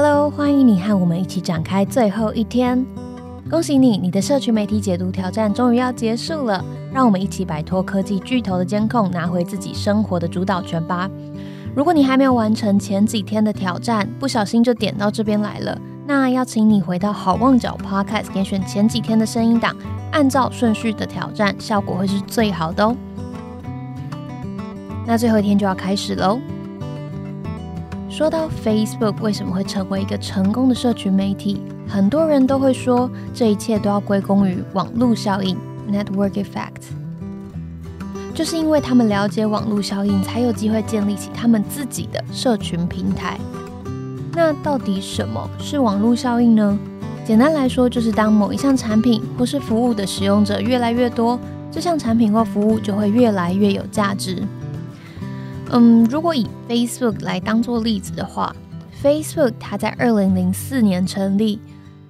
Hello，欢迎你和我们一起展开最后一天。恭喜你，你的社群媒体解读挑战终于要结束了。让我们一起摆脱科技巨头的监控，拿回自己生活的主导权吧。如果你还没有完成前几天的挑战，不小心就点到这边来了，那要请你回到好望角 Podcast，点选前几天的声音档，按照顺序的挑战，效果会是最好的哦。那最后一天就要开始喽。说到 Facebook 为什么会成为一个成功的社群媒体，很多人都会说，这一切都要归功于网络效应 （Network Effect）。就是因为他们了解网络效应，才有机会建立起他们自己的社群平台。那到底什么是网络效应呢？简单来说，就是当某一项产品或是服务的使用者越来越多，这项产品或服务就会越来越有价值。嗯，如果以 Facebook 来当做例子的话，Facebook 它在二零零四年成立，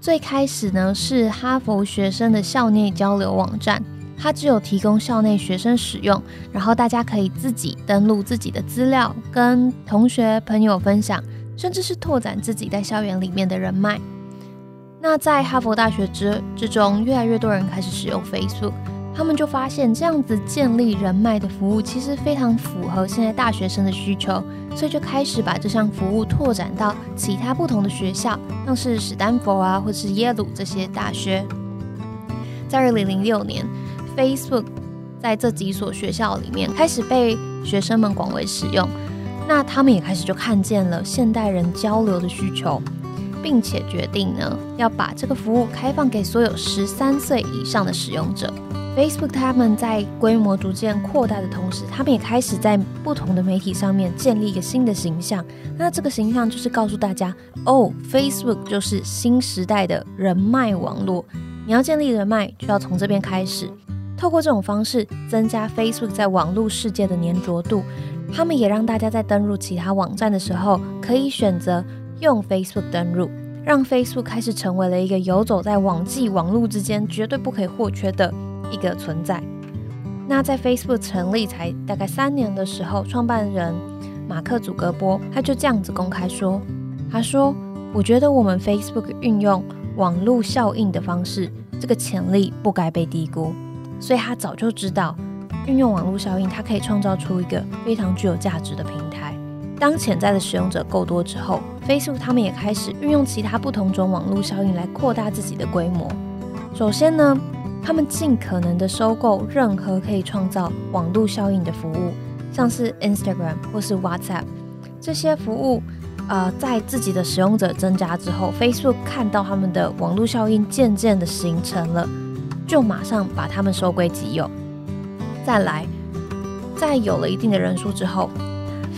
最开始呢是哈佛学生的校内交流网站，它只有提供校内学生使用，然后大家可以自己登录自己的资料，跟同学朋友分享，甚至是拓展自己在校园里面的人脉。那在哈佛大学之之中，越来越多人开始使用 Facebook。他们就发现，这样子建立人脉的服务其实非常符合现在大学生的需求，所以就开始把这项服务拓展到其他不同的学校，像是史丹佛啊，或是耶鲁这些大学。在二零零六年，Facebook 在这几所学校里面开始被学生们广为使用，那他们也开始就看见了现代人交流的需求，并且决定呢要把这个服务开放给所有十三岁以上的使用者。Facebook 他们在规模逐渐扩大的同时，他们也开始在不同的媒体上面建立一个新的形象。那这个形象就是告诉大家，哦，Facebook 就是新时代的人脉网络。你要建立人脉，就要从这边开始。透过这种方式，增加 Facebook 在网络世界的粘着度。他们也让大家在登录其他网站的时候，可以选择用 Facebook 登录，让 Facebook 开始成为了一个游走在网际网络之间，绝对不可以或缺的。一个存在。那在 Facebook 成立才大概三年的时候，创办人马克·祖格波他就这样子公开说：“他说，我觉得我们 Facebook 运用网络效应的方式，这个潜力不该被低估。所以他早就知道，运用网络效应，它可以创造出一个非常具有价值的平。当潜在的使用者够多之后，Facebook 他们也开始运用其他不同种网络效应来扩大自己的规模。首先呢。”他们尽可能的收购任何可以创造网络效应的服务，像是 Instagram 或是 WhatsApp 这些服务，呃，在自己的使用者增加之后，Facebook 看到他们的网络效应渐渐的形成了，就马上把他们收归己有。再来，在有了一定的人数之后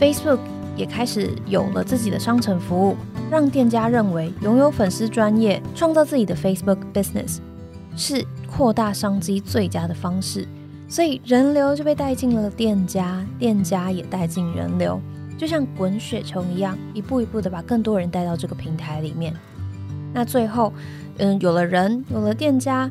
，Facebook 也开始有了自己的商城服务，让店家认为拥有粉丝专业，创造自己的 Facebook Business 是。扩大商机最佳的方式，所以人流就被带进了店家，店家也带进人流，就像滚雪球一样，一步一步的把更多人带到这个平台里面。那最后，嗯，有了人，有了店家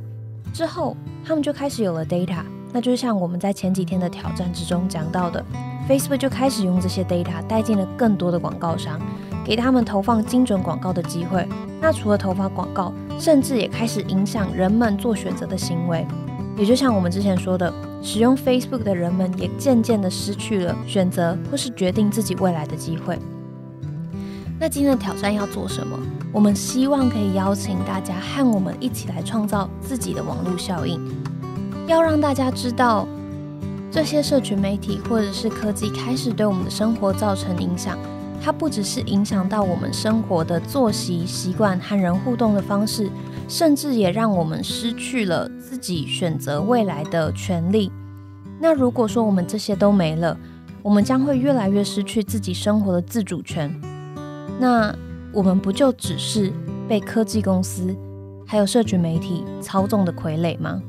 之后，他们就开始有了 data，那就像我们在前几天的挑战之中讲到的，Facebook 就开始用这些 data 带进了更多的广告商。给他们投放精准广告的机会。那除了投放广告，甚至也开始影响人们做选择的行为。也就像我们之前说的，使用 Facebook 的人们也渐渐的失去了选择或是决定自己未来的机会。那今天的挑战要做什么？我们希望可以邀请大家和我们一起来创造自己的网络效应，要让大家知道这些社群媒体或者是科技开始对我们的生活造成影响。它不只是影响到我们生活的作息习惯和人互动的方式，甚至也让我们失去了自己选择未来的权利。那如果说我们这些都没了，我们将会越来越失去自己生活的自主权。那我们不就只是被科技公司还有社群媒体操纵的傀儡吗？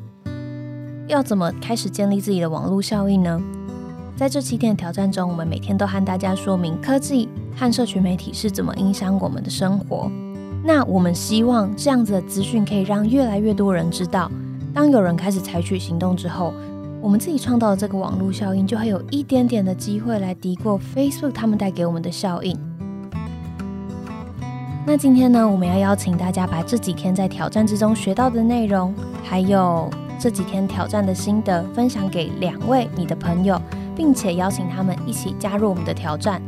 要怎么开始建立自己的网络效应呢？在这七天的挑战中，我们每天都和大家说明科技。和社群媒体是怎么影响我们的生活？那我们希望这样子的资讯可以让越来越多人知道。当有人开始采取行动之后，我们自己创造的这个网络效应就会有一点点的机会来敌过 Facebook 他们带给我们的效应。那今天呢，我们要邀请大家把这几天在挑战之中学到的内容，还有这几天挑战的心得，分享给两位你的朋友，并且邀请他们一起加入我们的挑战，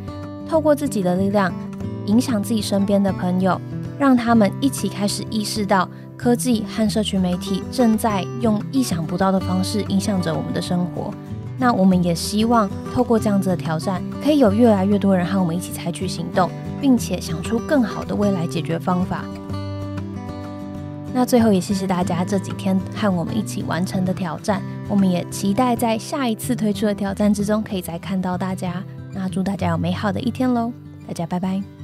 透过自己的力量，影响自己身边的朋友，让他们一起开始意识到科技和社群媒体正在用意想不到的方式影响着我们的生活。那我们也希望透过这样子的挑战，可以有越来越多人和我们一起采取行动。并且想出更好的未来解决方法。那最后也谢谢大家这几天和我们一起完成的挑战，我们也期待在下一次推出的挑战之中可以再看到大家。那祝大家有美好的一天喽，大家拜拜。